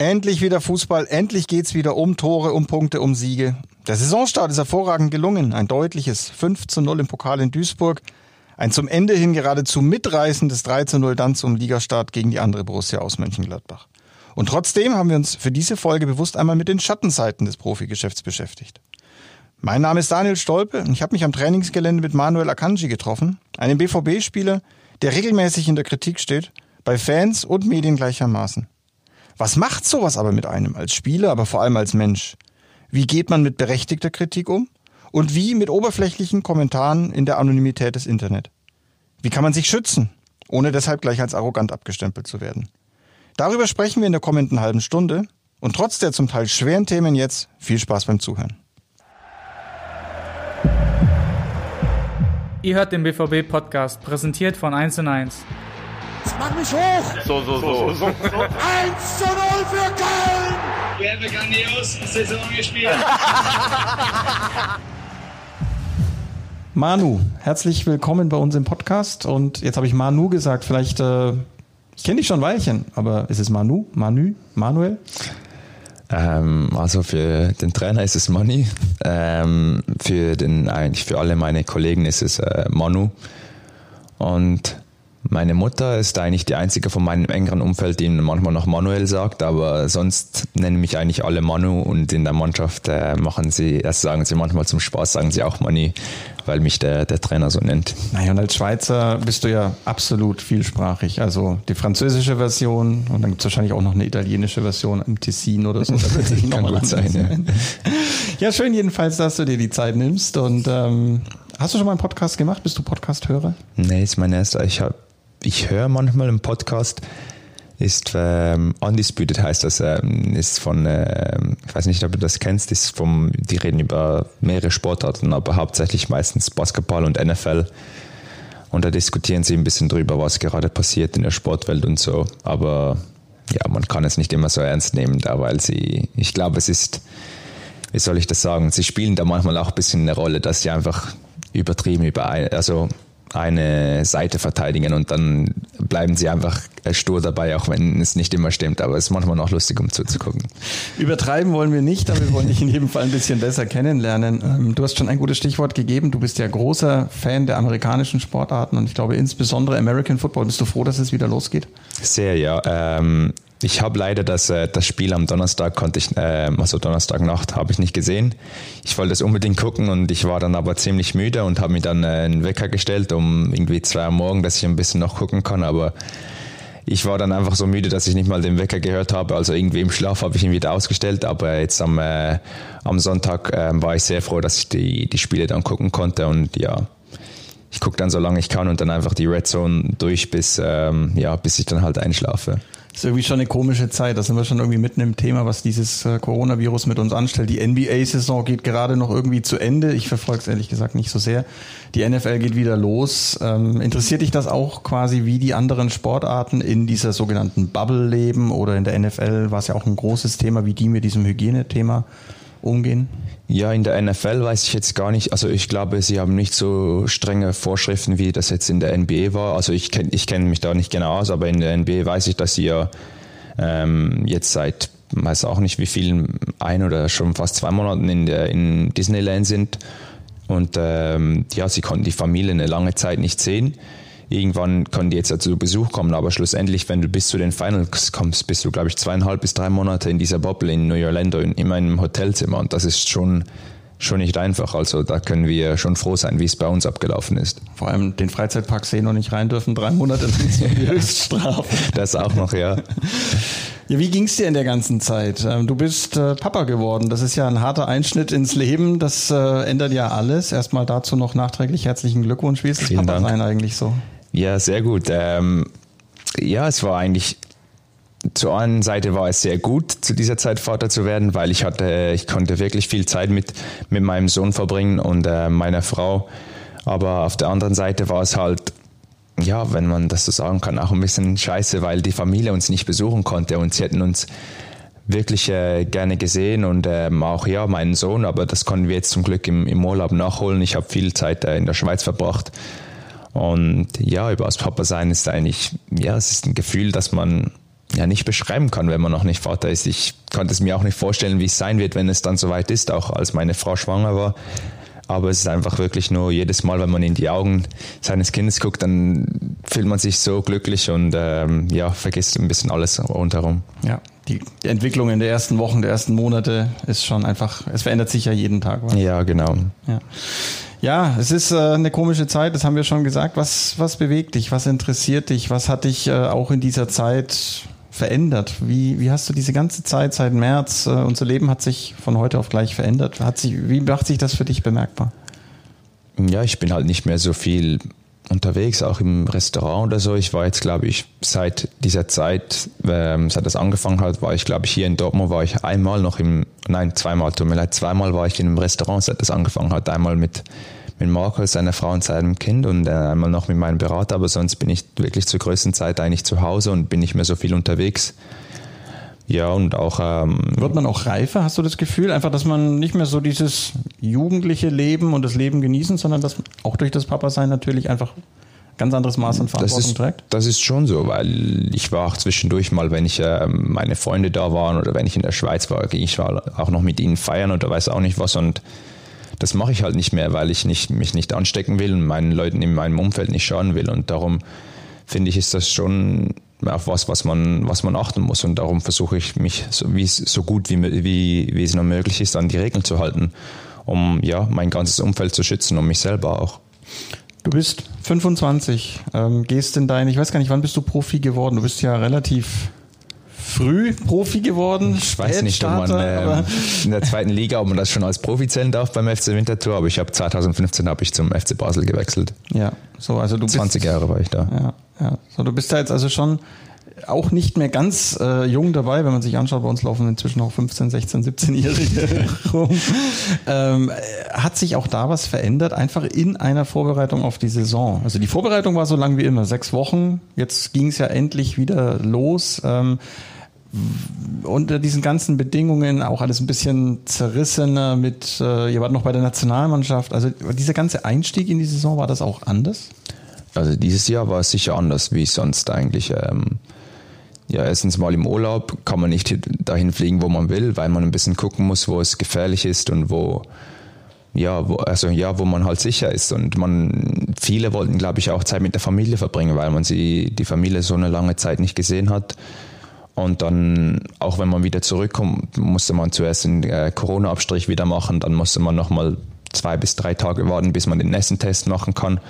Endlich wieder Fußball, endlich geht's wieder um Tore, um Punkte, um Siege. Der Saisonstart ist hervorragend gelungen. Ein deutliches 5 zu 0 im Pokal in Duisburg. Ein zum Ende hin geradezu mitreißendes 3 zu 0 dann zum Ligastart gegen die andere Borussia aus Mönchengladbach. Und trotzdem haben wir uns für diese Folge bewusst einmal mit den Schattenseiten des Profigeschäfts beschäftigt. Mein Name ist Daniel Stolpe und ich habe mich am Trainingsgelände mit Manuel Akanji getroffen, einem BVB-Spieler, der regelmäßig in der Kritik steht, bei Fans und Medien gleichermaßen. Was macht sowas aber mit einem als Spieler, aber vor allem als Mensch? Wie geht man mit berechtigter Kritik um? Und wie mit oberflächlichen Kommentaren in der Anonymität des Internet? Wie kann man sich schützen, ohne deshalb gleich als arrogant abgestempelt zu werden? Darüber sprechen wir in der kommenden halben Stunde und trotz der zum Teil schweren Themen jetzt viel Spaß beim Zuhören. Ihr hört den BVB-Podcast, präsentiert von 1 1. Mach mich hoch! So, so, so. so. 1 zu 0 für Köln! Wir haben eine grandios Saison gespielt. Manu, herzlich willkommen bei uns im Podcast. Und jetzt habe ich Manu gesagt, vielleicht, äh, ich kenne dich schon ein Weilchen, aber ist es Manu, Manu, Manuel? Ähm, also für den Trainer ist es Mani, ähm, für den eigentlich für alle meine Kollegen ist es äh, Manu und meine Mutter ist eigentlich die einzige von meinem engeren Umfeld, die manchmal noch Manuel sagt, aber sonst nennen mich eigentlich alle Manu und in der Mannschaft äh, machen sie, das sagen sie manchmal zum Spaß, sagen sie auch Mani, weil mich der, der Trainer so nennt. Naja, und als Schweizer bist du ja absolut vielsprachig. Also die französische Version und dann gibt es wahrscheinlich auch noch eine italienische Version im Tessin oder so. Das Kann gut sein, ja. ja, schön jedenfalls, dass du dir die Zeit nimmst und ähm, Hast du schon mal einen Podcast gemacht? Bist du Podcast-Hörer? Nee, ist mein erster. Ich habe ich höre manchmal einen Podcast, ist ähm, Undisputed heißt das, ähm, ist von, ähm, ich weiß nicht, ob du das kennst, ist vom, die reden über mehrere Sportarten, aber hauptsächlich meistens Basketball und NFL. Und da diskutieren sie ein bisschen drüber, was gerade passiert in der Sportwelt und so. Aber ja, man kann es nicht immer so ernst nehmen, da, weil sie, ich glaube, es ist, wie soll ich das sagen, sie spielen da manchmal auch ein bisschen eine Rolle, dass sie einfach übertrieben über, also eine Seite verteidigen und dann bleiben sie einfach stur dabei, auch wenn es nicht immer stimmt. Aber es ist manchmal noch lustig, um zuzugucken. Übertreiben wollen wir nicht, aber wir wollen dich in jedem Fall ein bisschen besser kennenlernen. Ähm, du hast schon ein gutes Stichwort gegeben. Du bist ja großer Fan der amerikanischen Sportarten und ich glaube insbesondere American Football. Bist du froh, dass es wieder losgeht? Sehr, ja. Ähm, ich habe leider das, äh, das Spiel am Donnerstag konnte ich, äh, also Donnerstagnacht habe ich nicht gesehen. Ich wollte es unbedingt gucken und ich war dann aber ziemlich müde und habe mir dann äh, einen Wecker gestellt um irgendwie zwei Uhr morgen, dass ich ein bisschen noch gucken kann. Aber ich war dann einfach so müde, dass ich nicht mal den Wecker gehört habe. Also irgendwie im Schlaf habe ich ihn wieder ausgestellt. Aber jetzt am, äh, am Sonntag äh, war ich sehr froh, dass ich die, die Spiele dann gucken konnte und ja. Ich gucke dann so lange ich kann und dann einfach die Red Zone durch, bis, ähm, ja, bis ich dann halt einschlafe ist irgendwie schon eine komische Zeit. Da sind wir schon irgendwie mitten im Thema, was dieses äh, Coronavirus mit uns anstellt. Die NBA-Saison geht gerade noch irgendwie zu Ende. Ich verfolge es ehrlich gesagt nicht so sehr. Die NFL geht wieder los. Ähm, interessiert dich das auch quasi, wie die anderen Sportarten in dieser sogenannten Bubble leben? Oder in der NFL war es ja auch ein großes Thema, wie die mit diesem Hygienethema umgehen? Ja, in der NFL weiß ich jetzt gar nicht. Also ich glaube, sie haben nicht so strenge Vorschriften, wie das jetzt in der NBA war. Also ich kenne ich kenn mich da nicht genau aus, aber in der NBA weiß ich, dass sie ja ähm, jetzt seit, weiß auch nicht wie vielen, ein oder schon fast zwei Monaten in, der, in Disneyland sind. Und ähm, ja, sie konnten die Familie eine lange Zeit nicht sehen irgendwann können die jetzt ja zu Besuch kommen, aber schlussendlich, wenn du bis zu den Finals kommst, bist du, glaube ich, zweieinhalb bis drei Monate in dieser Bubble in New Orlando in, in einem Hotelzimmer und das ist schon schon nicht einfach. Also da können wir schon froh sein, wie es bei uns abgelaufen ist. Vor allem den Freizeitpark sehen noch nicht rein dürfen, drei Monate ist die Höchststrafe. Das auch noch, ja. Ja, wie ging's dir in der ganzen Zeit? Ähm, du bist äh, Papa geworden. Das ist ja ein harter Einschnitt ins Leben. Das äh, ändert ja alles. Erstmal dazu noch nachträglich herzlichen Glückwunsch. Wie ist das Papa sein eigentlich so? Ja, sehr gut. Ähm, ja, es war eigentlich zur einen Seite war es sehr gut, zu dieser Zeit Vater zu werden, weil ich hatte, ich konnte wirklich viel Zeit mit, mit meinem Sohn verbringen und äh, meiner Frau. Aber auf der anderen Seite war es halt, ja, wenn man das so sagen kann, auch ein bisschen scheiße, weil die Familie uns nicht besuchen konnte und sie hätten uns wirklich äh, gerne gesehen und ähm, auch ja meinen Sohn, aber das konnten wir jetzt zum Glück im, im Urlaub nachholen. Ich habe viel Zeit äh, in der Schweiz verbracht und ja, über das Papa sein ist eigentlich, ja, es ist ein Gefühl, dass man ja nicht beschreiben kann, wenn man noch nicht Vater ist. Ich konnte es mir auch nicht vorstellen, wie es sein wird, wenn es dann soweit ist, auch als meine Frau schwanger war. Aber es ist einfach wirklich nur jedes Mal, wenn man in die Augen seines Kindes guckt, dann fühlt man sich so glücklich und ähm, ja, vergisst ein bisschen alles rundherum. Ja, die Entwicklung in den ersten Wochen, der ersten Monate ist schon einfach, es verändert sich ja jeden Tag. Was? Ja, genau. Ja. Ja, es ist äh, eine komische Zeit, das haben wir schon gesagt. Was, was bewegt dich? Was interessiert dich? Was hat dich äh, auch in dieser Zeit verändert? Wie, wie hast du diese ganze Zeit seit März, äh, unser Leben hat sich von heute auf gleich verändert. Hat sich, wie macht sich das für dich bemerkbar? Ja, ich bin halt nicht mehr so viel unterwegs, auch im Restaurant oder so. Ich war jetzt, glaube ich, seit dieser Zeit, ähm, seit das angefangen hat, war ich, glaube ich, hier in Dortmund war ich einmal noch im, nein, zweimal, tut mir leid, zweimal war ich in einem Restaurant, seit das angefangen hat. Einmal mit, mit Markus, seiner Frau und seinem Kind und äh, einmal noch mit meinem Berater, aber sonst bin ich wirklich zur größten Zeit eigentlich zu Hause und bin nicht mehr so viel unterwegs. Ja, und auch. Ähm, Wird man auch reifer? Hast du das Gefühl, einfach, dass man nicht mehr so dieses jugendliche Leben und das Leben genießen, sondern dass auch durch das Papa-Sein natürlich einfach ganz anderes Maß an Verantwortung das ist, trägt? Das ist schon so, weil ich war auch zwischendurch mal, wenn ich äh, meine Freunde da waren oder wenn ich in der Schweiz war, ging ich war auch noch mit ihnen feiern oder weiß auch nicht was und das mache ich halt nicht mehr, weil ich nicht, mich nicht anstecken will und meinen Leuten in meinem Umfeld nicht schaden will und darum finde ich, ist das schon auf was, was man, was man achten muss. Und darum versuche ich mich so, wie so gut wie, wie, wie es noch möglich ist, an die Regeln zu halten, um ja, mein ganzes Umfeld zu schützen und mich selber auch. Du bist 25, ähm, gehst in dein, ich weiß gar nicht, wann bist du Profi geworden? Du bist ja relativ früh Profi geworden. Ich weiß nicht, ob man äh, in der zweiten Liga, ob man das schon als Profi zählen darf beim FC Winterthur, aber ich habe 2015 habe ich zum FC Basel gewechselt. Ja, so also du 20 bist, Jahre war ich da. Ja, ja. So, du bist da jetzt also schon auch nicht mehr ganz äh, jung dabei, wenn man sich anschaut, bei uns laufen inzwischen auch 15, 16, 17-Jährige rum. Ähm, hat sich auch da was verändert, einfach in einer Vorbereitung auf die Saison? Also die Vorbereitung war so lang wie immer, sechs Wochen. Jetzt ging es ja endlich wieder los. Ähm, unter diesen ganzen Bedingungen auch alles ein bisschen zerrissener mit, äh, ihr wart noch bei der Nationalmannschaft. Also dieser ganze Einstieg in die Saison, war das auch anders? Also dieses Jahr war es sicher anders wie sonst eigentlich. Ähm, ja, erstens mal im Urlaub kann man nicht dahin fliegen, wo man will, weil man ein bisschen gucken muss, wo es gefährlich ist und wo ja, wo, also ja, wo man halt sicher ist. Und man, viele wollten, glaube ich, auch Zeit mit der Familie verbringen, weil man sie, die Familie so eine lange Zeit nicht gesehen hat. Und dann, auch wenn man wieder zurückkommt, musste man zuerst den äh, Corona-Abstrich wieder machen, dann musste man nochmal zwei bis drei Tage warten, bis man den nächsten Test machen kann.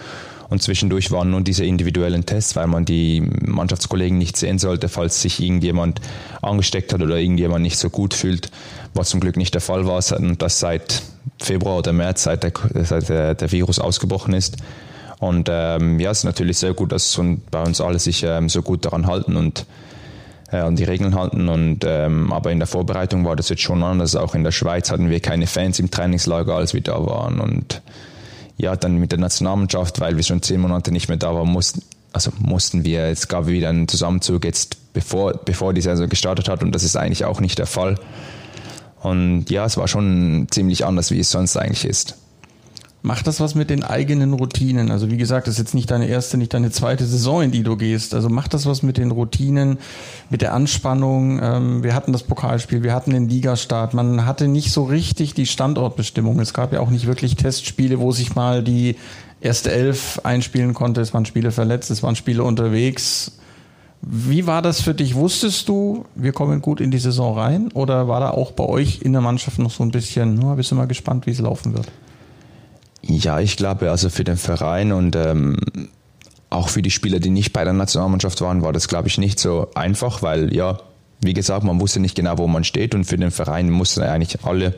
Und zwischendurch waren nur diese individuellen Tests, weil man die Mannschaftskollegen nicht sehen sollte, falls sich irgendjemand angesteckt hat oder irgendjemand nicht so gut fühlt, was zum Glück nicht der Fall war, und das seit Februar oder März, seit der, seit der, der Virus ausgebrochen ist. Und ähm, ja, es ist natürlich sehr gut, dass bei uns alle sich ähm, so gut daran halten und äh, an die Regeln halten. Und, ähm, aber in der Vorbereitung war das jetzt schon anders. Auch in der Schweiz hatten wir keine Fans im Trainingslager, als wir da waren. Und ja, dann mit der Nationalmannschaft, weil wir schon zehn Monate nicht mehr da waren, mussten, also mussten wir, es gab wieder einen Zusammenzug jetzt, bevor, bevor die Saison gestartet hat. Und das ist eigentlich auch nicht der Fall. Und ja, es war schon ziemlich anders, wie es sonst eigentlich ist. Macht das was mit den eigenen Routinen? Also wie gesagt, das ist jetzt nicht deine erste, nicht deine zweite Saison, in die du gehst. Also macht das was mit den Routinen, mit der Anspannung? Ähm, wir hatten das Pokalspiel, wir hatten den Ligastart. Man hatte nicht so richtig die Standortbestimmung. Es gab ja auch nicht wirklich Testspiele, wo sich mal die erste Elf einspielen konnte. Es waren Spiele verletzt, es waren Spiele unterwegs. Wie war das für dich? Wusstest du, wir kommen gut in die Saison rein? Oder war da auch bei euch in der Mannschaft noch so ein bisschen, nur bist du mal gespannt, wie es laufen wird? Ja, ich glaube, also für den Verein und ähm, auch für die Spieler, die nicht bei der Nationalmannschaft waren, war das, glaube ich, nicht so einfach, weil ja, wie gesagt, man wusste nicht genau, wo man steht und für den Verein mussten eigentlich alle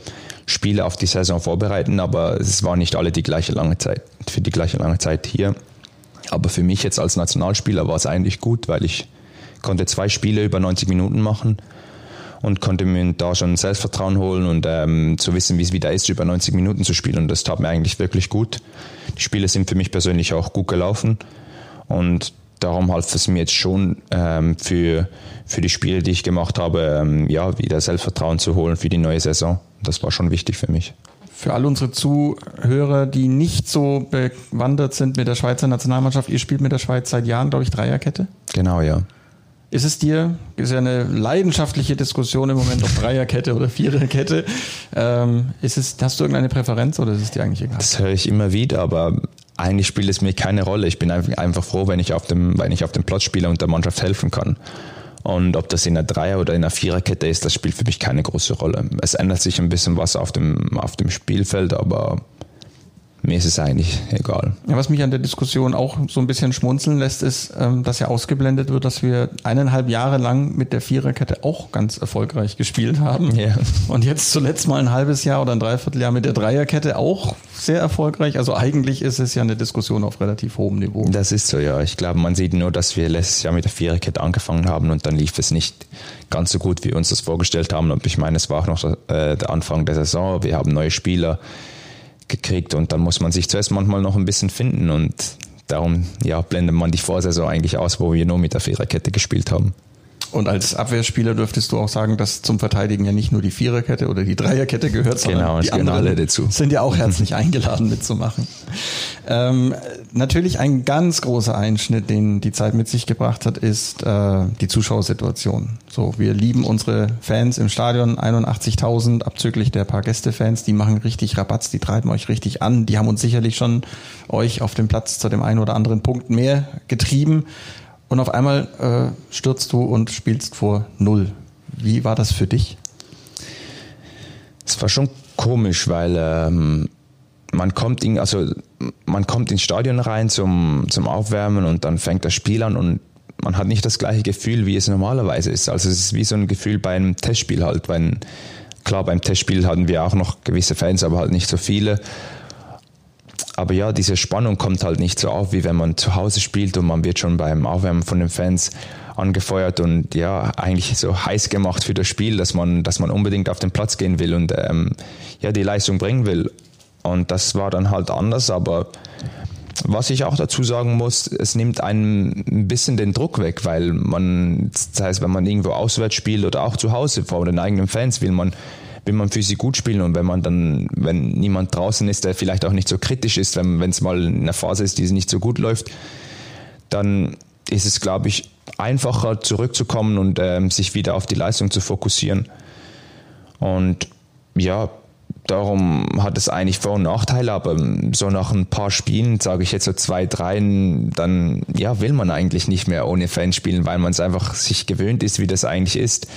Spieler auf die Saison vorbereiten, aber es waren nicht alle die gleiche lange Zeit, für die gleiche lange Zeit hier. Aber für mich jetzt als Nationalspieler war es eigentlich gut, weil ich konnte zwei Spiele über 90 Minuten machen und konnte mir da schon Selbstvertrauen holen und ähm, zu wissen, wie es wieder ist, über 90 Minuten zu spielen. Und das tat mir eigentlich wirklich gut. Die Spiele sind für mich persönlich auch gut gelaufen und darum half es mir jetzt schon ähm, für, für die Spiele, die ich gemacht habe, ähm, ja, wieder Selbstvertrauen zu holen für die neue Saison. Das war schon wichtig für mich. Für all unsere Zuhörer, die nicht so bewandert sind mit der Schweizer Nationalmannschaft, ihr spielt mit der Schweiz seit Jahren, glaube ich, Dreierkette? Genau, ja. Ist es dir, ist ja eine leidenschaftliche Diskussion im Moment, ob Dreierkette oder Viererkette. Ähm, ist es, hast du irgendeine Präferenz oder ist es dir eigentlich egal? Das höre ich immer wieder, aber eigentlich spielt es mir keine Rolle. Ich bin einfach froh, wenn ich auf dem, wenn ich auf dem Platz spiele und der Mannschaft helfen kann. Und ob das in einer Dreier- oder in einer Viererkette ist, das spielt für mich keine große Rolle. Es ändert sich ein bisschen was auf dem, auf dem Spielfeld, aber mir ist es eigentlich egal. Ja, was mich an der Diskussion auch so ein bisschen schmunzeln lässt, ist, ähm, dass ja ausgeblendet wird, dass wir eineinhalb Jahre lang mit der Viererkette auch ganz erfolgreich gespielt haben. Ja. Und jetzt zuletzt mal ein halbes Jahr oder ein Dreivierteljahr mit der Dreierkette auch sehr erfolgreich. Also eigentlich ist es ja eine Diskussion auf relativ hohem Niveau. Das ist so, ja. Ich glaube, man sieht nur, dass wir letztes Jahr mit der Viererkette angefangen haben und dann lief es nicht ganz so gut, wie wir uns das vorgestellt haben. Und ich meine, es war auch noch äh, der Anfang der Saison. Wir haben neue Spieler gekriegt und dann muss man sich zuerst manchmal noch ein bisschen finden und darum ja, blendet man die Vorsaison eigentlich aus, wo wir nur mit der Viererkette gespielt haben. Und als Abwehrspieler dürftest du auch sagen, dass zum Verteidigen ja nicht nur die Viererkette oder die Dreierkette gehört, sondern genau, die anderen alle dazu. sind ja auch herzlich eingeladen mitzumachen. Ähm, natürlich ein ganz großer Einschnitt, den die Zeit mit sich gebracht hat, ist äh, die Zuschauersituation. So, wir lieben unsere Fans im Stadion, 81.000 abzüglich der paar Gästefans, die machen richtig Rabatz, die treiben euch richtig an, die haben uns sicherlich schon euch auf dem Platz zu dem einen oder anderen Punkt mehr getrieben und auf einmal äh, stürzt du und spielst vor Null. Wie war das für dich? Es war schon komisch, weil ähm, man kommt in, also man kommt ins Stadion rein zum, zum Aufwärmen und dann fängt das Spiel an und man hat nicht das gleiche Gefühl, wie es normalerweise ist. Also es ist wie so ein Gefühl bei einem Testspiel halt. Wenn, klar, beim Testspiel hatten wir auch noch gewisse Fans, aber halt nicht so viele aber ja, diese Spannung kommt halt nicht so auf, wie wenn man zu Hause spielt und man wird schon beim Aufwärmen von den Fans angefeuert und ja, eigentlich so heiß gemacht für das Spiel, dass man, dass man unbedingt auf den Platz gehen will und ähm, ja, die Leistung bringen will. Und das war dann halt anders, aber was ich auch dazu sagen muss, es nimmt einen ein bisschen den Druck weg, weil man, das heißt, wenn man irgendwo auswärts spielt oder auch zu Hause vor den eigenen Fans, will man will man für sie gut spielen und wenn man dann, wenn niemand draußen ist, der vielleicht auch nicht so kritisch ist, wenn es mal in einer Phase ist, die nicht so gut läuft, dann ist es, glaube ich, einfacher zurückzukommen und ähm, sich wieder auf die Leistung zu fokussieren. Und ja, darum hat es eigentlich Vor- und Nachteile, aber so nach ein paar Spielen, sage ich jetzt so zwei, drei, dann ja, will man eigentlich nicht mehr ohne Fans spielen, weil man es einfach sich gewöhnt ist, wie das eigentlich ist.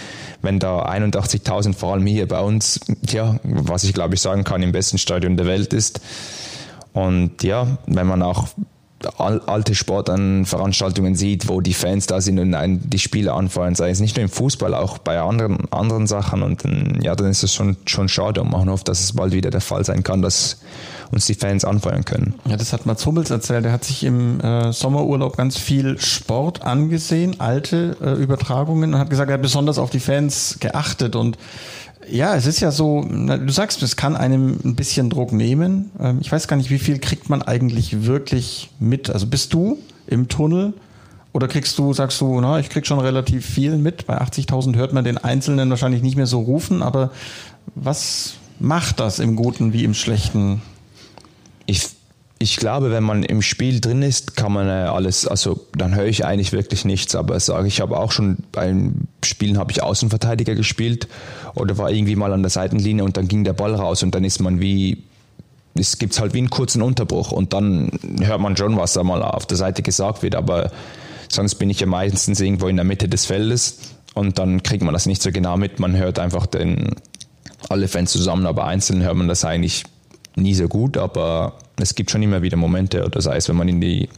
Wenn da 81.000 vor allem hier bei uns, ja, was ich glaube ich sagen kann, im besten Stadion der Welt ist. Und ja, wenn man auch alte Sportveranstaltungen sieht, wo die Fans da sind und die Spiele anfeuern, sei es nicht nur im Fußball, auch bei anderen, anderen Sachen. Und dann, ja, dann ist es schon, schon schade und man hofft, dass es bald wieder der Fall sein kann, dass uns die Fans anfeuern können. Ja, das hat Mats Hummels erzählt. Er hat sich im äh, Sommerurlaub ganz viel Sport angesehen, alte äh, Übertragungen und hat gesagt, er hat besonders auf die Fans geachtet und ja, es ist ja so, du sagst, es kann einem ein bisschen Druck nehmen. Ähm, ich weiß gar nicht, wie viel kriegt man eigentlich wirklich mit? Also bist du im Tunnel oder kriegst du, sagst du, na, ich krieg schon relativ viel mit. Bei 80.000 hört man den Einzelnen wahrscheinlich nicht mehr so rufen, aber was macht das im Guten wie im Schlechten? Ich ich glaube, wenn man im Spiel drin ist, kann man äh, alles, also dann höre ich eigentlich wirklich nichts. Aber sage ich habe auch schon beim Spielen habe ich Außenverteidiger gespielt oder war irgendwie mal an der Seitenlinie und dann ging der Ball raus und dann ist man wie es gibt halt wie einen kurzen Unterbruch und dann hört man schon, was da mal auf der Seite gesagt wird. Aber sonst bin ich ja meistens irgendwo in der Mitte des Feldes und dann kriegt man das nicht so genau mit. Man hört einfach den, alle Fans zusammen, aber einzeln hört man das eigentlich nie so gut, aber es gibt schon immer wieder Momente, oder sei es, wenn man in die,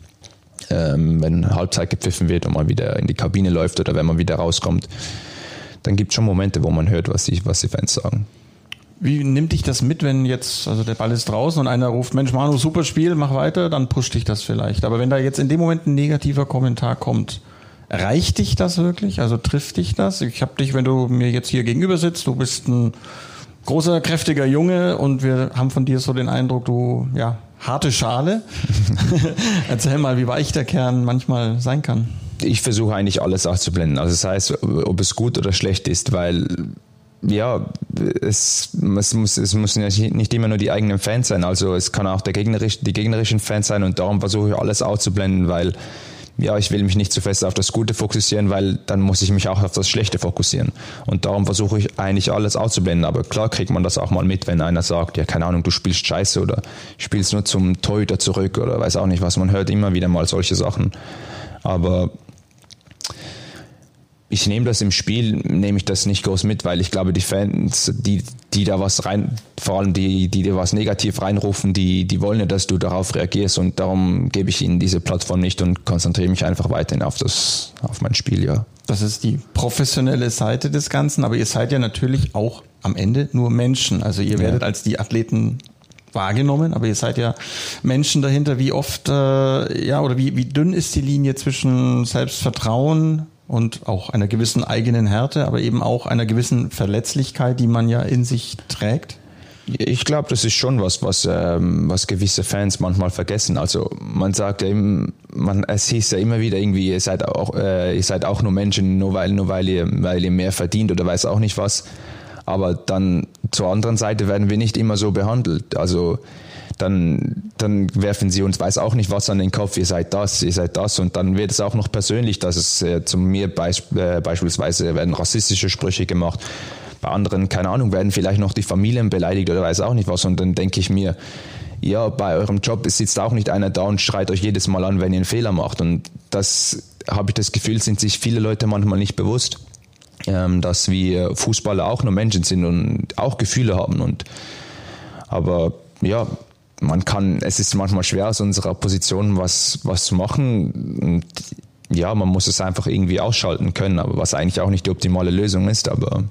ähm, wenn Halbzeit gepfiffen wird und man wieder in die Kabine läuft oder wenn man wieder rauskommt, dann gibt es schon Momente, wo man hört, was die, was die Fans sagen. Wie nimmt dich das mit, wenn jetzt, also der Ball ist draußen und einer ruft, Mensch, Manu, super Spiel, mach weiter, dann pusht dich das vielleicht. Aber wenn da jetzt in dem Moment ein negativer Kommentar kommt, reicht dich das wirklich? Also trifft dich das? Ich habe dich, wenn du mir jetzt hier gegenüber sitzt, du bist ein großer, kräftiger Junge und wir haben von dir so den Eindruck, du, ja, harte Schale. Erzähl mal, wie weich der Kern manchmal sein kann. Ich versuche eigentlich alles auszublenden. Also das heißt, ob es gut oder schlecht ist, weil ja, es, es, muss, es müssen ja nicht immer nur die eigenen Fans sein. Also es kann auch der gegnerisch, die gegnerischen Fans sein und darum versuche ich alles auszublenden, weil ja, ich will mich nicht zu fest auf das Gute fokussieren, weil dann muss ich mich auch auf das Schlechte fokussieren. Und darum versuche ich eigentlich alles auszublenden. Aber klar kriegt man das auch mal mit, wenn einer sagt, ja, keine Ahnung, du spielst scheiße oder spielst nur zum Torhüter zurück oder weiß auch nicht was. Man hört immer wieder mal solche Sachen. Aber ich nehme das im Spiel, nehme ich das nicht groß mit, weil ich glaube, die Fans, die, die da was rein, vor allem die, die dir was negativ reinrufen, die, die wollen ja, dass du darauf reagierst und darum gebe ich ihnen diese Plattform nicht und konzentriere mich einfach weiterhin auf das, auf mein Spiel, ja. Das ist die professionelle Seite des Ganzen, aber ihr seid ja natürlich auch am Ende nur Menschen. Also ihr werdet ja. als die Athleten wahrgenommen, aber ihr seid ja Menschen dahinter. Wie oft, äh, ja, oder wie, wie dünn ist die Linie zwischen Selbstvertrauen, und auch einer gewissen eigenen Härte, aber eben auch einer gewissen Verletzlichkeit, die man ja in sich trägt? Ich glaube, das ist schon was, was, ähm, was gewisse Fans manchmal vergessen. Also man sagt ja man, es hieß ja immer wieder irgendwie, ihr seid auch, äh, ihr seid auch nur Menschen, nur weil, nur weil ihr, weil ihr mehr verdient oder weiß auch nicht was. Aber dann zur anderen Seite werden wir nicht immer so behandelt. Also dann, dann werfen sie uns, weiß auch nicht was an den Kopf, ihr seid das, ihr seid das. Und dann wird es auch noch persönlich, dass es äh, zu mir beisp äh, beispielsweise werden rassistische Sprüche gemacht, bei anderen, keine Ahnung, werden vielleicht noch die Familien beleidigt oder weiß auch nicht was. Und dann denke ich mir, ja, bei eurem Job sitzt auch nicht einer da und schreit euch jedes Mal an, wenn ihr einen Fehler macht. Und das habe ich das Gefühl, sind sich viele Leute manchmal nicht bewusst, ähm, dass wir Fußballer auch nur Menschen sind und auch Gefühle haben. Und aber ja, man kann, es ist manchmal schwer aus unserer Position was, was zu machen. Und ja, man muss es einfach irgendwie ausschalten können, aber was eigentlich auch nicht die optimale Lösung ist, aber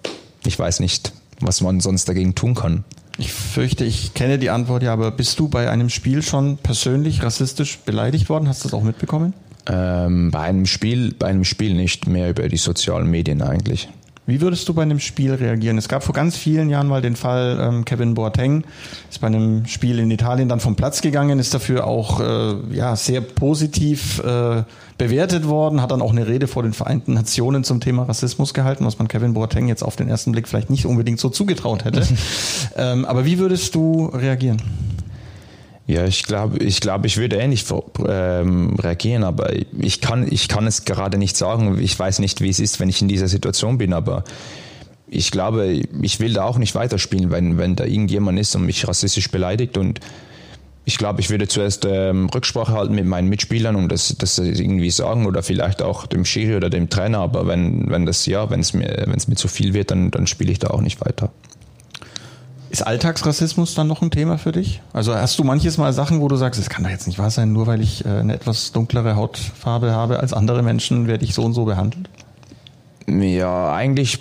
ich weiß nicht, was man sonst dagegen tun kann. Ich fürchte, ich kenne die Antwort ja, aber bist du bei einem Spiel schon persönlich rassistisch beleidigt worden? Hast du das auch mitbekommen? Ähm, bei einem Spiel, bei einem Spiel nicht mehr über die sozialen Medien eigentlich. Wie würdest du bei einem Spiel reagieren? Es gab vor ganz vielen Jahren mal den Fall, ähm, Kevin Boateng ist bei einem Spiel in Italien dann vom Platz gegangen, ist dafür auch äh, ja, sehr positiv äh, bewertet worden, hat dann auch eine Rede vor den Vereinten Nationen zum Thema Rassismus gehalten, was man Kevin Boateng jetzt auf den ersten Blick vielleicht nicht unbedingt so zugetraut hätte. ähm, aber wie würdest du reagieren? Ja, ich glaube, ich glaube, ich würde ähnlich ähm, reagieren, aber ich kann, ich kann es gerade nicht sagen. Ich weiß nicht, wie es ist, wenn ich in dieser Situation bin, aber ich glaube, ich will da auch nicht weiterspielen, wenn, wenn da irgendjemand ist und mich rassistisch beleidigt und ich glaube, ich würde zuerst ähm, Rücksprache halten mit meinen Mitspielern und das, das irgendwie sagen oder vielleicht auch dem Schiri oder dem Trainer, aber wenn, wenn das ja, wenn es mir, mir zu viel wird, dann, dann spiele ich da auch nicht weiter. Ist Alltagsrassismus dann noch ein Thema für dich? Also hast du manches Mal Sachen, wo du sagst, es kann doch jetzt nicht wahr sein, nur weil ich äh, eine etwas dunklere Hautfarbe habe als andere Menschen, werde ich so und so behandelt? Ja, eigentlich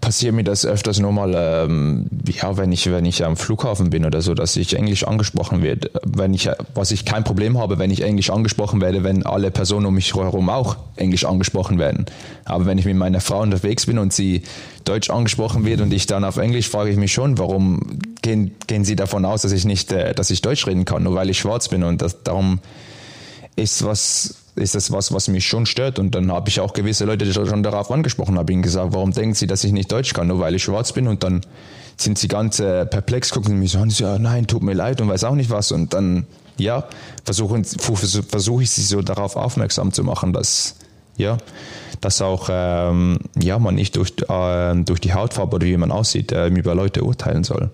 passiert mir das öfters nur mal, ähm, ja, wenn ich, wenn ich am Flughafen bin oder so, dass ich Englisch angesprochen werde. Wenn ich, was ich kein Problem habe, wenn ich Englisch angesprochen werde, wenn alle Personen um mich herum auch Englisch angesprochen werden. Aber wenn ich mit meiner Frau unterwegs bin und sie Deutsch angesprochen wird und ich dann auf Englisch, frage ich mich schon, warum gehen, gehen sie davon aus, dass ich nicht, äh, dass ich Deutsch reden kann, nur weil ich schwarz bin und das, darum ist was, ist das was, was mich schon stört. Und dann habe ich auch gewisse Leute schon darauf angesprochen, habe ihnen gesagt, warum denken sie, dass ich nicht Deutsch kann, nur weil ich schwarz bin? Und dann sind sie ganz äh, perplex, gucken mich so an, ja, nein, tut mir leid und weiß auch nicht was. Und dann, ja, versuche versuch ich sie so darauf aufmerksam zu machen, dass, ja, dass auch, ähm, ja, man nicht durch, äh, durch die Hautfarbe oder wie man aussieht, äh, über Leute urteilen soll.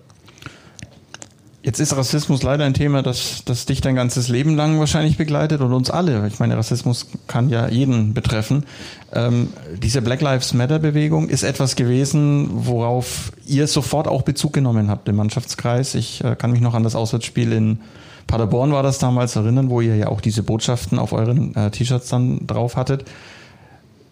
Jetzt ist Rassismus leider ein Thema, das, das dich dein ganzes Leben lang wahrscheinlich begleitet und uns alle. Ich meine, Rassismus kann ja jeden betreffen. Ähm, diese Black Lives Matter Bewegung ist etwas gewesen, worauf ihr sofort auch Bezug genommen habt im Mannschaftskreis. Ich äh, kann mich noch an das Auswärtsspiel in Paderborn war das damals erinnern, wo ihr ja auch diese Botschaften auf euren äh, T-Shirts dann drauf hattet.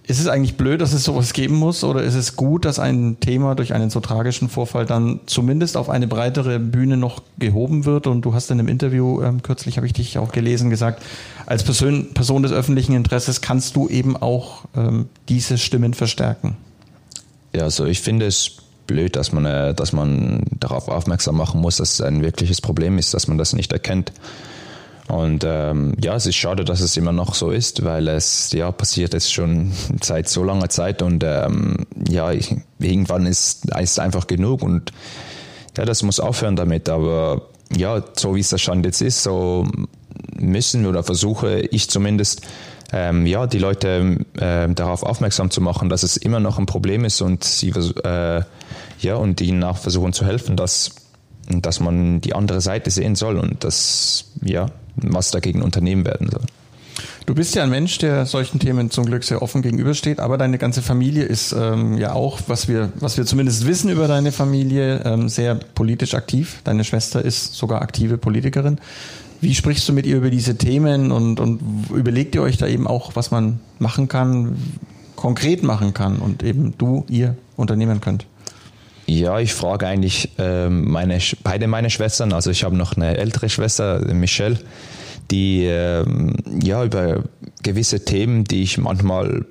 Ist es eigentlich blöd, dass es sowas geben muss oder ist es gut, dass ein Thema durch einen so tragischen Vorfall dann zumindest auf eine breitere Bühne noch gehoben wird? Und du hast in einem Interview, ähm, kürzlich habe ich dich auch gelesen, gesagt, als Person, Person des öffentlichen Interesses kannst du eben auch ähm, diese Stimmen verstärken. Ja, also ich finde es blöd, dass man, äh, dass man darauf aufmerksam machen muss, dass es ein wirkliches Problem ist, dass man das nicht erkennt. Und ähm, ja, es ist schade, dass es immer noch so ist, weil es ja passiert jetzt schon seit so langer Zeit und ähm, ja, ich, irgendwann ist es einfach genug und ja, das muss aufhören damit. Aber ja, so wie es der Stand jetzt ist, so müssen oder versuche ich zumindest ähm, ja, die Leute äh, darauf aufmerksam zu machen, dass es immer noch ein Problem ist und sie äh, ja und ihnen auch versuchen zu helfen, dass, dass man die andere Seite sehen soll und dass ja was dagegen unternehmen werden soll. Du bist ja ein Mensch, der solchen Themen zum Glück sehr offen gegenübersteht, aber deine ganze Familie ist ähm, ja auch, was wir, was wir zumindest wissen über deine Familie, ähm, sehr politisch aktiv. Deine Schwester ist sogar aktive Politikerin. Wie sprichst du mit ihr über diese Themen und, und überlegt ihr euch da eben auch, was man machen kann, konkret machen kann und eben du, ihr unternehmen könnt? Ja, ich frage eigentlich ähm, meine, beide meine Schwestern. Also ich habe noch eine ältere Schwester, Michelle, die ähm, ja über gewisse Themen, die ich manchmal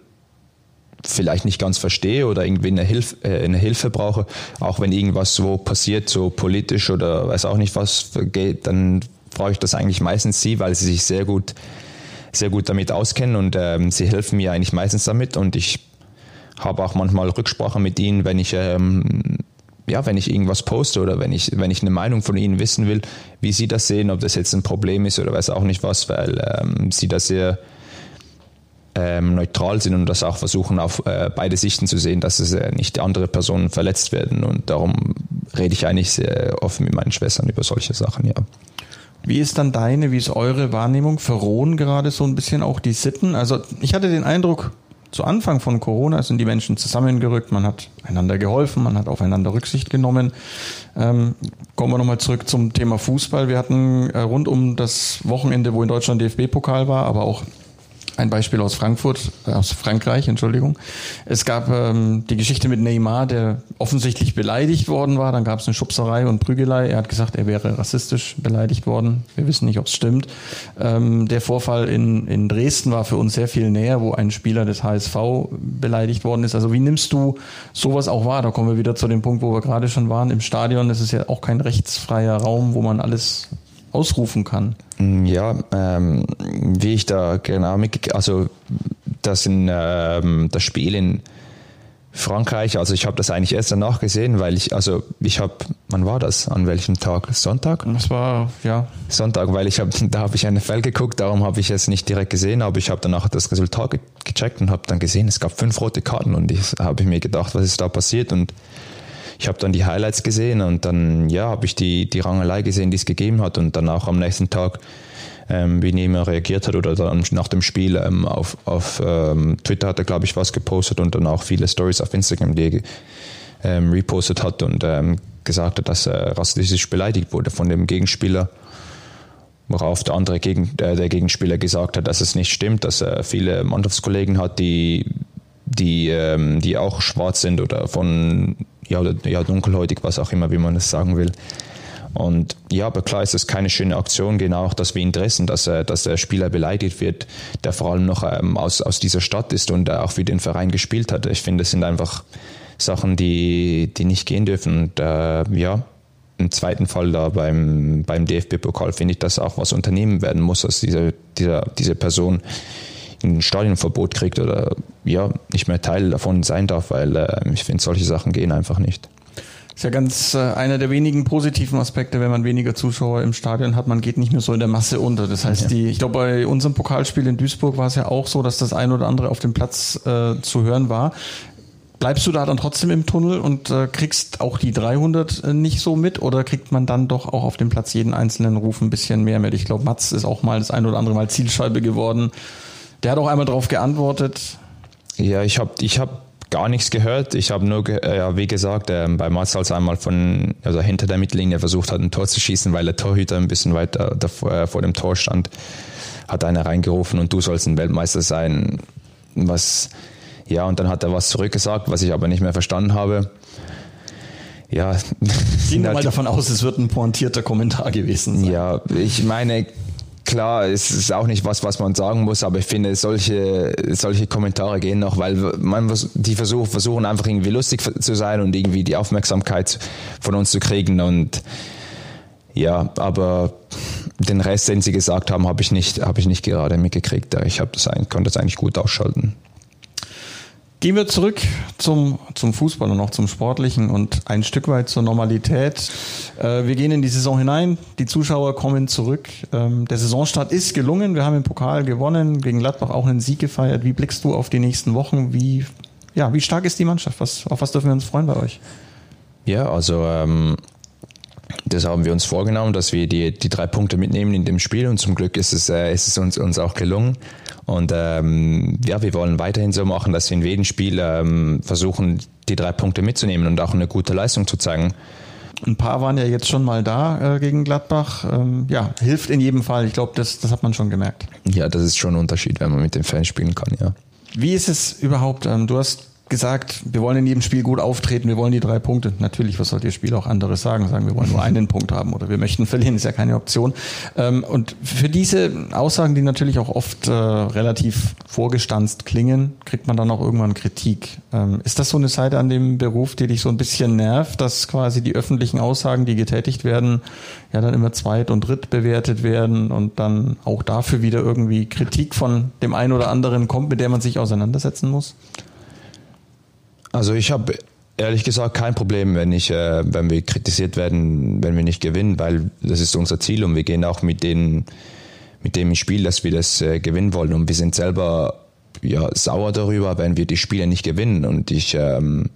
vielleicht nicht ganz verstehe oder irgendwie eine Hilfe, äh, eine Hilfe brauche, auch wenn irgendwas so passiert, so politisch oder weiß auch nicht was geht, dann brauche ich das eigentlich meistens sie, weil sie sich sehr gut, sehr gut damit auskennen und ähm, sie helfen mir eigentlich meistens damit und ich habe auch manchmal Rücksprache mit ihnen, wenn ich ähm, ja, wenn ich irgendwas poste oder wenn ich, wenn ich eine Meinung von ihnen wissen will, wie sie das sehen, ob das jetzt ein Problem ist oder weiß auch nicht was, weil ähm, sie da sehr ähm, neutral sind und das auch versuchen, auf äh, beide Sichten zu sehen, dass es äh, nicht andere Personen verletzt werden. Und darum rede ich eigentlich sehr offen mit meinen Schwestern über solche Sachen, ja. Wie ist dann deine, wie ist eure Wahrnehmung? Verrohen gerade so ein bisschen auch die Sitten? Also ich hatte den Eindruck, zu Anfang von Corona sind die Menschen zusammengerückt, man hat einander geholfen, man hat aufeinander Rücksicht genommen. Ähm, kommen wir nochmal zurück zum Thema Fußball. Wir hatten äh, rund um das Wochenende, wo in Deutschland DFB-Pokal war, aber auch ein Beispiel aus Frankfurt, äh, aus Frankreich, Entschuldigung. Es gab ähm, die Geschichte mit Neymar, der offensichtlich beleidigt worden war. Dann gab es eine Schubserei und Prügelei. Er hat gesagt, er wäre rassistisch beleidigt worden. Wir wissen nicht, ob es stimmt. Ähm, der Vorfall in, in Dresden war für uns sehr viel näher, wo ein Spieler des HSV beleidigt worden ist. Also wie nimmst du sowas auch wahr? Da kommen wir wieder zu dem Punkt, wo wir gerade schon waren. Im Stadion ist es ja auch kein rechtsfreier Raum, wo man alles ausrufen kann? Ja, ähm, wie ich da genau mitgekriegt, also das, in, ähm, das Spiel in Frankreich, also ich habe das eigentlich erst danach gesehen, weil ich, also ich habe, wann war das? An welchem Tag? Sonntag? Das war, ja. Sonntag, weil ich habe, da habe ich eine Fell geguckt, darum habe ich es nicht direkt gesehen, aber ich habe danach das Resultat gecheckt und habe dann gesehen, es gab fünf rote Karten und ich habe mir gedacht, was ist da passiert und ich habe dann die Highlights gesehen und dann ja habe ich die, die Rangelei gesehen, die es gegeben hat und dann auch am nächsten Tag, ähm, wie Nehmer reagiert hat oder dann nach dem Spiel ähm, auf, auf ähm, Twitter hat er glaube ich was gepostet und dann auch viele Stories auf Instagram, die er ähm, repostet hat und ähm, gesagt hat, dass er rassistisch beleidigt wurde von dem Gegenspieler. Worauf der andere Gegen, der, der Gegenspieler gesagt hat, dass es nicht stimmt, dass er viele Mannschaftskollegen hat, die die, ähm, die auch schwarz sind oder von ja, oder, ja, dunkelhäutig, was auch immer, wie man es sagen will. Und ja, aber klar ist das keine schöne Aktion, genau auch das wie in Dresden, dass, dass der Spieler beleidigt wird, der vor allem noch ähm, aus, aus dieser Stadt ist und auch für den Verein gespielt hat. Ich finde, das sind einfach Sachen, die, die nicht gehen dürfen. Und äh, ja, im zweiten Fall da beim, beim DFB-Pokal finde ich, dass auch was unternehmen werden muss, dass diese, dieser, diese Person ein Stadionverbot kriegt oder ja, nicht mehr Teil davon sein darf, weil äh, ich finde, solche Sachen gehen einfach nicht. Ist ja ganz äh, einer der wenigen positiven Aspekte, wenn man weniger Zuschauer im Stadion hat. Man geht nicht mehr so in der Masse unter. Das heißt, ja. die, ich glaube, bei unserem Pokalspiel in Duisburg war es ja auch so, dass das ein oder andere auf dem Platz äh, zu hören war. Bleibst du da dann trotzdem im Tunnel und äh, kriegst auch die 300 äh, nicht so mit oder kriegt man dann doch auch auf dem Platz jeden einzelnen Ruf ein bisschen mehr mit? Ich glaube, Mats ist auch mal das ein oder andere Mal Zielscheibe geworden. Der hat auch einmal darauf geantwortet. Ja, ich habe ich hab gar nichts gehört. Ich habe nur, äh, ja, wie gesagt, äh, bei Marzals einmal von, also hinter der Mittellinie versucht hat, ein Tor zu schießen, weil der Torhüter ein bisschen weiter davor, äh, vor dem Tor stand, hat einer reingerufen und du sollst ein Weltmeister sein. Was, ja, und dann hat er was zurückgesagt, was ich aber nicht mehr verstanden habe. Ja. Gehen wir mal davon aus, es wird ein pointierter Kommentar gewesen sein. Ja, ich meine, klar, es ist auch nicht was, was man sagen muss, aber ich finde, solche, solche Kommentare gehen noch, weil man, die versuch, versuchen einfach irgendwie lustig zu sein und irgendwie die Aufmerksamkeit von uns zu kriegen und ja, aber den Rest, den sie gesagt haben, habe ich nicht, ich nicht gerade mitgekriegt. Ich das, konnte das eigentlich gut ausschalten. Gehen wir zurück zum, zum Fußball und auch zum Sportlichen und ein Stück weit zur Normalität. Äh, wir gehen in die Saison hinein, die Zuschauer kommen zurück. Ähm, der Saisonstart ist gelungen, wir haben im Pokal gewonnen, gegen Gladbach auch einen Sieg gefeiert. Wie blickst du auf die nächsten Wochen? Wie, ja, wie stark ist die Mannschaft? Was, auf was dürfen wir uns freuen bei euch? Ja, also ähm, das haben wir uns vorgenommen, dass wir die, die drei Punkte mitnehmen in dem Spiel und zum Glück ist es, äh, ist es uns, uns auch gelungen. Und ähm, ja, wir wollen weiterhin so machen, dass wir in jedem Spiel ähm, versuchen, die drei Punkte mitzunehmen und auch eine gute Leistung zu zeigen. Ein paar waren ja jetzt schon mal da äh, gegen Gladbach. Ähm, ja, hilft in jedem Fall. Ich glaube, das, das hat man schon gemerkt. Ja, das ist schon ein Unterschied, wenn man mit den Fans spielen kann, ja. Wie ist es überhaupt? Ähm, du hast gesagt, wir wollen in jedem Spiel gut auftreten, wir wollen die drei Punkte. Natürlich, was soll ihr Spiel auch anderes sagen? Sagen, wir wollen nur einen Punkt haben oder wir möchten verlieren, ist ja keine Option. Ähm, und für diese Aussagen, die natürlich auch oft äh, relativ vorgestanzt klingen, kriegt man dann auch irgendwann Kritik. Ähm, ist das so eine Seite an dem Beruf, die dich so ein bisschen nervt, dass quasi die öffentlichen Aussagen, die getätigt werden, ja dann immer zweit- und dritt bewertet werden und dann auch dafür wieder irgendwie Kritik von dem einen oder anderen kommt, mit der man sich auseinandersetzen muss? Also ich habe ehrlich gesagt kein Problem, wenn ich, äh, wenn wir kritisiert werden, wenn wir nicht gewinnen, weil das ist unser Ziel und wir gehen auch mit den, mit dem Spiel, dass wir das äh, gewinnen wollen. Und wir sind selber ja sauer darüber, wenn wir die Spiele nicht gewinnen. Und ich ähm,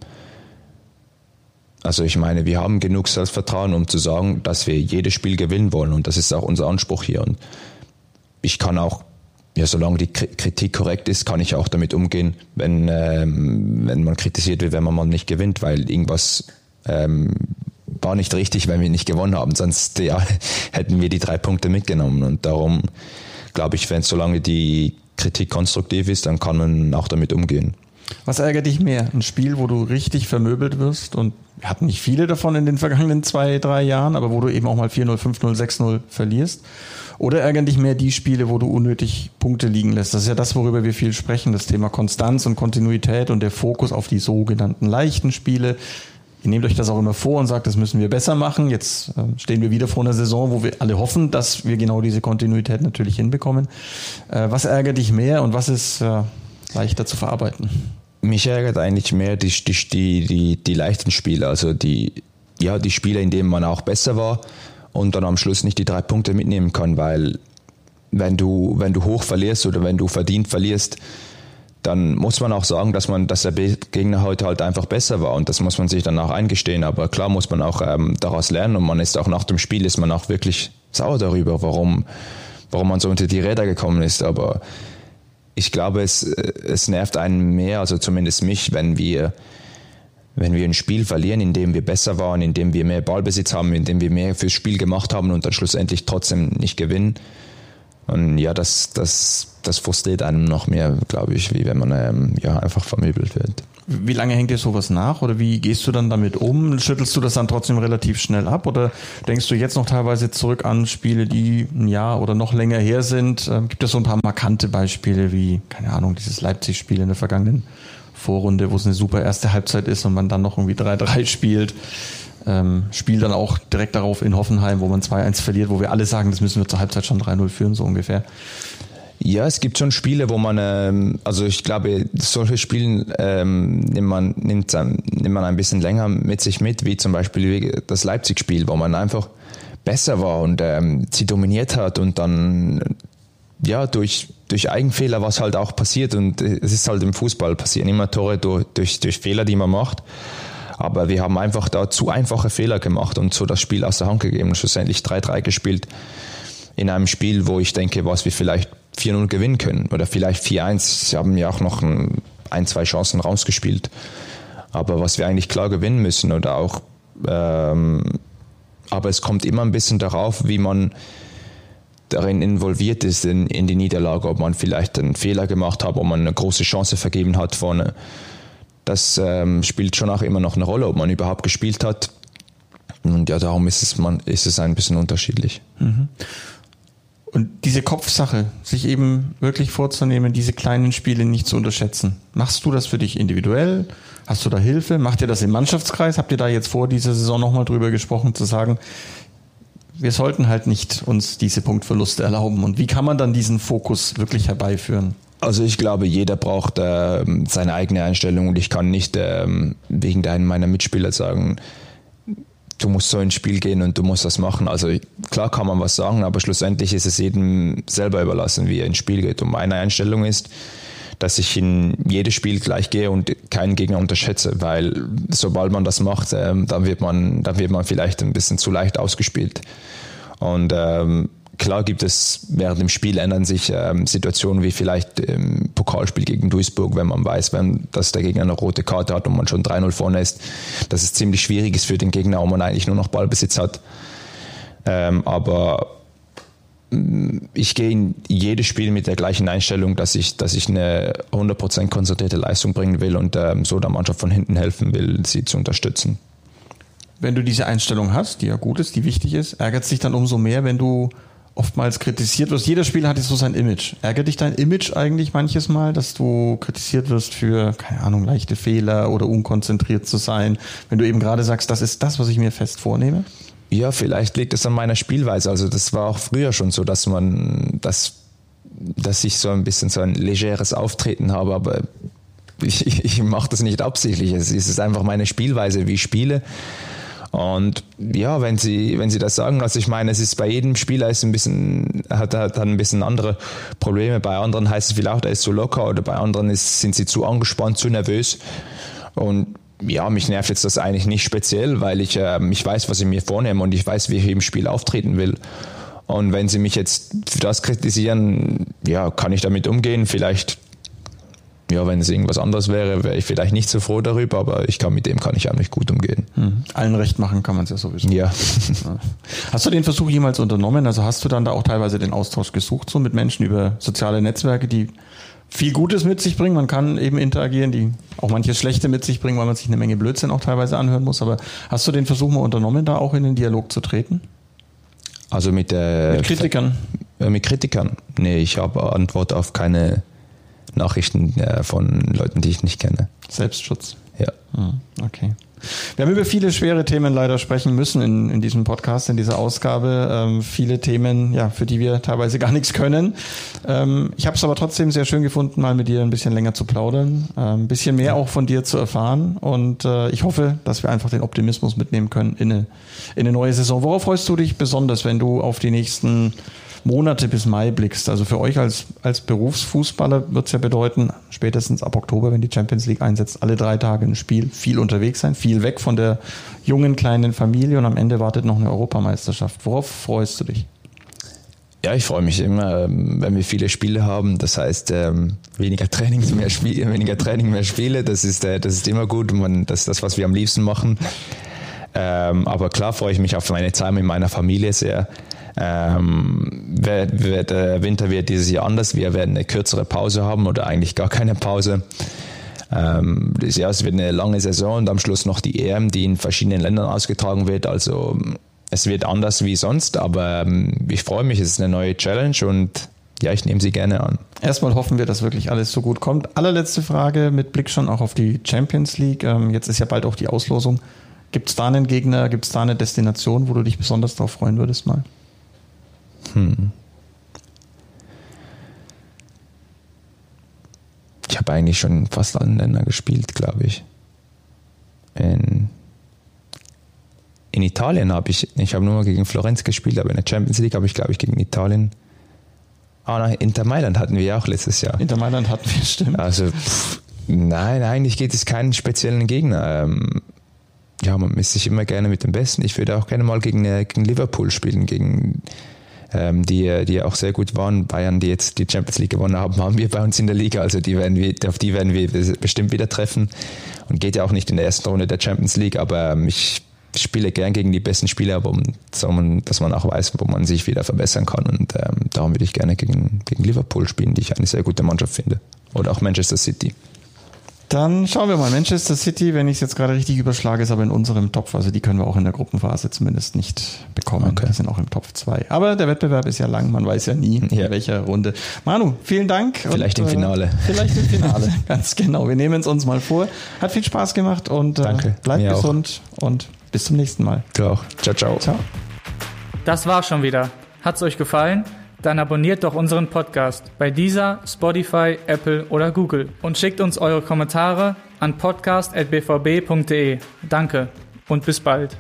also ich meine, wir haben genug Selbstvertrauen, um zu sagen, dass wir jedes Spiel gewinnen wollen. Und das ist auch unser Anspruch hier. Und ich kann auch ja, solange die Kritik korrekt ist, kann ich auch damit umgehen, wenn, ähm, wenn man kritisiert wird, wenn man mal nicht gewinnt, weil irgendwas ähm, war nicht richtig, wenn wir nicht gewonnen haben. Sonst ja, hätten wir die drei Punkte mitgenommen. Und darum glaube ich, wenn solange die Kritik konstruktiv ist, dann kann man auch damit umgehen. Was ärgert dich mehr? Ein Spiel, wo du richtig vermöbelt wirst und wir hatten nicht viele davon in den vergangenen zwei, drei Jahren, aber wo du eben auch mal 4-0, 5-0, 6-0 verlierst? Oder ärgern dich mehr die Spiele, wo du unnötig Punkte liegen lässt? Das ist ja das, worüber wir viel sprechen, das Thema Konstanz und Kontinuität und der Fokus auf die sogenannten leichten Spiele. Ihr nehmt euch das auch immer vor und sagt, das müssen wir besser machen. Jetzt äh, stehen wir wieder vor einer Saison, wo wir alle hoffen, dass wir genau diese Kontinuität natürlich hinbekommen. Äh, was ärgert dich mehr und was ist äh, leichter zu verarbeiten? Mich ärgert eigentlich mehr die, die, die, die, die leichten Spiele, also die, ja, die Spiele, in denen man auch besser war und dann am Schluss nicht die drei Punkte mitnehmen kann, weil wenn du, wenn du hoch verlierst oder wenn du verdient verlierst, dann muss man auch sagen, dass man, dass der Gegner heute halt einfach besser war und das muss man sich dann auch eingestehen. Aber klar muss man auch ähm, daraus lernen und man ist auch nach dem Spiel ist man auch wirklich sauer darüber, warum, warum man so unter die Räder gekommen ist. Aber ich glaube, es, es nervt einen mehr, also zumindest mich, wenn wir wenn wir ein Spiel verlieren, in dem wir besser waren, in dem wir mehr Ballbesitz haben, in dem wir mehr fürs Spiel gemacht haben und dann schlussendlich trotzdem nicht gewinnen. Und ja, das, das, das frustriert einem noch mehr, glaube ich, wie wenn man ähm, ja, einfach vermöbelt wird. Wie lange hängt dir sowas nach oder wie gehst du dann damit um? Schüttelst du das dann trotzdem relativ schnell ab oder denkst du jetzt noch teilweise zurück an Spiele, die ein Jahr oder noch länger her sind? Ähm, gibt es so ein paar markante Beispiele wie, keine Ahnung, dieses Leipzig-Spiel in der vergangenen Vorrunde, wo es eine super erste Halbzeit ist und man dann noch irgendwie 3-3 spielt. Ähm, Spiel dann auch direkt darauf in Hoffenheim, wo man 2-1 verliert, wo wir alle sagen, das müssen wir zur Halbzeit schon 3-0 führen, so ungefähr. Ja, es gibt schon Spiele, wo man, ähm, also ich glaube, solche Spiele ähm, nimmt, man, nimmt, nimmt man ein bisschen länger mit sich mit, wie zum Beispiel das Leipzig-Spiel, wo man einfach besser war und ähm, sie dominiert hat und dann ja durch durch Eigenfehler, was halt auch passiert und es ist halt im Fußball passieren immer Tore durch, durch, durch Fehler, die man macht. Aber wir haben einfach da zu einfache Fehler gemacht und so das Spiel aus der Hand gegeben und schlussendlich 3-3 gespielt in einem Spiel, wo ich denke, was wir vielleicht 4-0 gewinnen können oder vielleicht 4-1. Sie haben ja auch noch ein, zwei Chancen rausgespielt. Aber was wir eigentlich klar gewinnen müssen oder auch, ähm, aber es kommt immer ein bisschen darauf, wie man darin involviert ist in, in die Niederlage, ob man vielleicht einen Fehler gemacht hat, ob man eine große Chance vergeben hat vorne. Das ähm, spielt schon auch immer noch eine Rolle, ob man überhaupt gespielt hat. Und ja, darum ist es, man, ist es ein bisschen unterschiedlich. Mhm. Und diese Kopfsache, sich eben wirklich vorzunehmen, diese kleinen Spiele nicht zu unterschätzen. Machst du das für dich individuell? Hast du da Hilfe? Macht ihr das im Mannschaftskreis? Habt ihr da jetzt vor dieser Saison nochmal drüber gesprochen, zu sagen, wir sollten halt nicht uns diese Punktverluste erlauben. Und wie kann man dann diesen Fokus wirklich herbeiführen? Also ich glaube, jeder braucht äh, seine eigene Einstellung und ich kann nicht äh, wegen deinen meiner Mitspieler sagen, du musst so ins Spiel gehen und du musst das machen. Also klar kann man was sagen, aber schlussendlich ist es jedem selber überlassen, wie er ins Spiel geht. Und meine Einstellung ist, dass ich in jedes Spiel gleich gehe und keinen Gegner unterschätze, weil sobald man das macht, ähm, dann wird man, dann wird man vielleicht ein bisschen zu leicht ausgespielt. Und ähm, klar gibt es während dem Spiel ändern sich ähm, Situationen wie vielleicht im Pokalspiel gegen Duisburg, wenn man weiß, wenn, dass der Gegner eine rote Karte hat und man schon 3-0 vorne ist, dass es ziemlich schwierig ist für den Gegner, und man eigentlich nur noch Ballbesitz hat. Ähm, aber ich gehe in jedes Spiel mit der gleichen Einstellung, dass ich, dass ich eine 100% konzentrierte Leistung bringen will und ähm, so der Mannschaft von hinten helfen will, sie zu unterstützen. Wenn du diese Einstellung hast, die ja gut ist, die wichtig ist, ärgert es dich dann umso mehr, wenn du oftmals kritisiert wirst. Jeder Spieler hat jetzt so sein Image. Ärgert dich dein Image eigentlich manches Mal, dass du kritisiert wirst für, keine Ahnung, leichte Fehler oder unkonzentriert zu sein, wenn du eben gerade sagst, das ist das, was ich mir fest vornehme? Ja, vielleicht liegt es an meiner Spielweise. Also das war auch früher schon so, dass man, dass, dass ich so ein bisschen so ein legeres Auftreten habe, aber ich, ich mache das nicht absichtlich. Es ist einfach meine Spielweise, wie ich spiele. Und ja, wenn Sie, wenn Sie das sagen, also ich meine, es ist bei jedem Spieler ist ein bisschen, hat, hat, hat ein bisschen andere Probleme. Bei anderen heißt es vielleicht, er ist zu locker oder bei anderen ist, sind sie zu angespannt, zu nervös. Und ja, mich nervt jetzt das eigentlich nicht speziell, weil ich, äh, ich weiß, was ich mir vornehme und ich weiß, wie ich im Spiel auftreten will. Und wenn Sie mich jetzt für das kritisieren, ja, kann ich damit umgehen. Vielleicht, ja, wenn es irgendwas anderes wäre, wäre ich vielleicht nicht so froh darüber, aber ich kann mit dem kann ich eigentlich gut umgehen. Hm. Allen recht machen kann man es ja sowieso. Ja. Hast du den Versuch jemals unternommen? Also hast du dann da auch teilweise den Austausch gesucht, so mit Menschen über soziale Netzwerke, die viel Gutes mit sich bringen. Man kann eben interagieren, die auch manches Schlechte mit sich bringen, weil man sich eine Menge Blödsinn auch teilweise anhören muss. Aber hast du den Versuch mal unternommen, da auch in den Dialog zu treten? Also mit, äh, Mit Kritikern? Äh, mit Kritikern? Nee, ich habe Antwort auf keine Nachrichten äh, von Leuten, die ich nicht kenne. Selbstschutz. Ja. Hm, Okay. Wir haben über viele schwere Themen leider sprechen müssen in, in diesem Podcast, in dieser Ausgabe. Ähm, viele Themen, ja, für die wir teilweise gar nichts können. Ähm, ich habe es aber trotzdem sehr schön gefunden, mal mit dir ein bisschen länger zu plaudern, äh, ein bisschen mehr auch von dir zu erfahren. Und äh, ich hoffe, dass wir einfach den Optimismus mitnehmen können in eine, in eine neue Saison. Worauf freust du dich besonders, wenn du auf die nächsten Monate bis Mai blickst. Also für euch als, als Berufsfußballer wird es ja bedeuten, spätestens ab Oktober, wenn die Champions League einsetzt, alle drei Tage ein Spiel, viel unterwegs sein, viel weg von der jungen kleinen Familie und am Ende wartet noch eine Europameisterschaft. Worauf freust du dich? Ja, ich freue mich immer, ähm, wenn wir viele Spiele haben. Das heißt, ähm, weniger Training, mehr Spiele, weniger Training, mehr Spiele. Das ist, äh, das ist immer gut. Man, das ist das, was wir am liebsten machen. Ähm, aber klar freue ich mich auf meine Zeit mit meiner Familie sehr. Ähm, der Winter wird dieses Jahr anders. Wir werden eine kürzere Pause haben oder eigentlich gar keine Pause. Ähm, das Jahr es wird eine lange Saison und am Schluss noch die EM, die in verschiedenen Ländern ausgetragen wird. Also es wird anders wie sonst, aber ähm, ich freue mich. Es ist eine neue Challenge und ja, ich nehme sie gerne an. Erstmal hoffen wir, dass wirklich alles so gut kommt. Allerletzte Frage mit Blick schon auch auf die Champions League. Ähm, jetzt ist ja bald auch die Auslosung. Gibt es da einen Gegner, gibt es da eine Destination, wo du dich besonders darauf freuen würdest mal? Hm. Ich habe eigentlich schon in fast allen Ländern gespielt, glaube ich. In, in Italien habe ich, ich habe nur mal gegen Florenz gespielt, aber in der Champions League habe ich, glaube ich, gegen Italien. Ah, nein, Inter Mailand hatten wir ja auch letztes Jahr. Inter Mailand hatten wir, stimmt. Also, pff, nein, eigentlich geht es keinen speziellen Gegner. Ähm, ja, man misst sich immer gerne mit dem Besten. Ich würde auch gerne mal gegen, äh, gegen Liverpool spielen, gegen ähm, die, die auch sehr gut waren. Bayern, die jetzt die Champions League gewonnen haben, haben wir bei uns in der Liga. Also die werden wir, auf die werden wir bestimmt wieder treffen. Und geht ja auch nicht in der ersten Runde der Champions League, aber ähm, ich spiele gern gegen die besten Spieler, man, dass man auch weiß, wo man sich wieder verbessern kann. Und ähm, darum würde ich gerne gegen, gegen Liverpool spielen, die ich eine sehr gute Mannschaft finde. Oder auch Manchester City. Dann schauen wir mal. Manchester City, wenn ich es jetzt gerade richtig überschlage, ist aber in unserem Topf. Also die können wir auch in der Gruppenphase zumindest nicht bekommen. Okay. Die sind auch im Topf 2. Aber der Wettbewerb ist ja lang, man weiß ja nie, Ja. in welcher Runde. Manu, vielen Dank. Vielleicht im Finale. Äh, vielleicht im Finale, ganz genau. Wir nehmen es uns mal vor. Hat viel Spaß gemacht und äh, Danke. bleibt Mir auch. gesund und bis zum nächsten Mal. Du auch. Ciao, ciao. Ciao. Das war's schon wieder. Hat's euch gefallen? Dann abonniert doch unseren Podcast bei dieser, Spotify, Apple oder Google und schickt uns eure Kommentare an podcast.bvb.de. Danke und bis bald.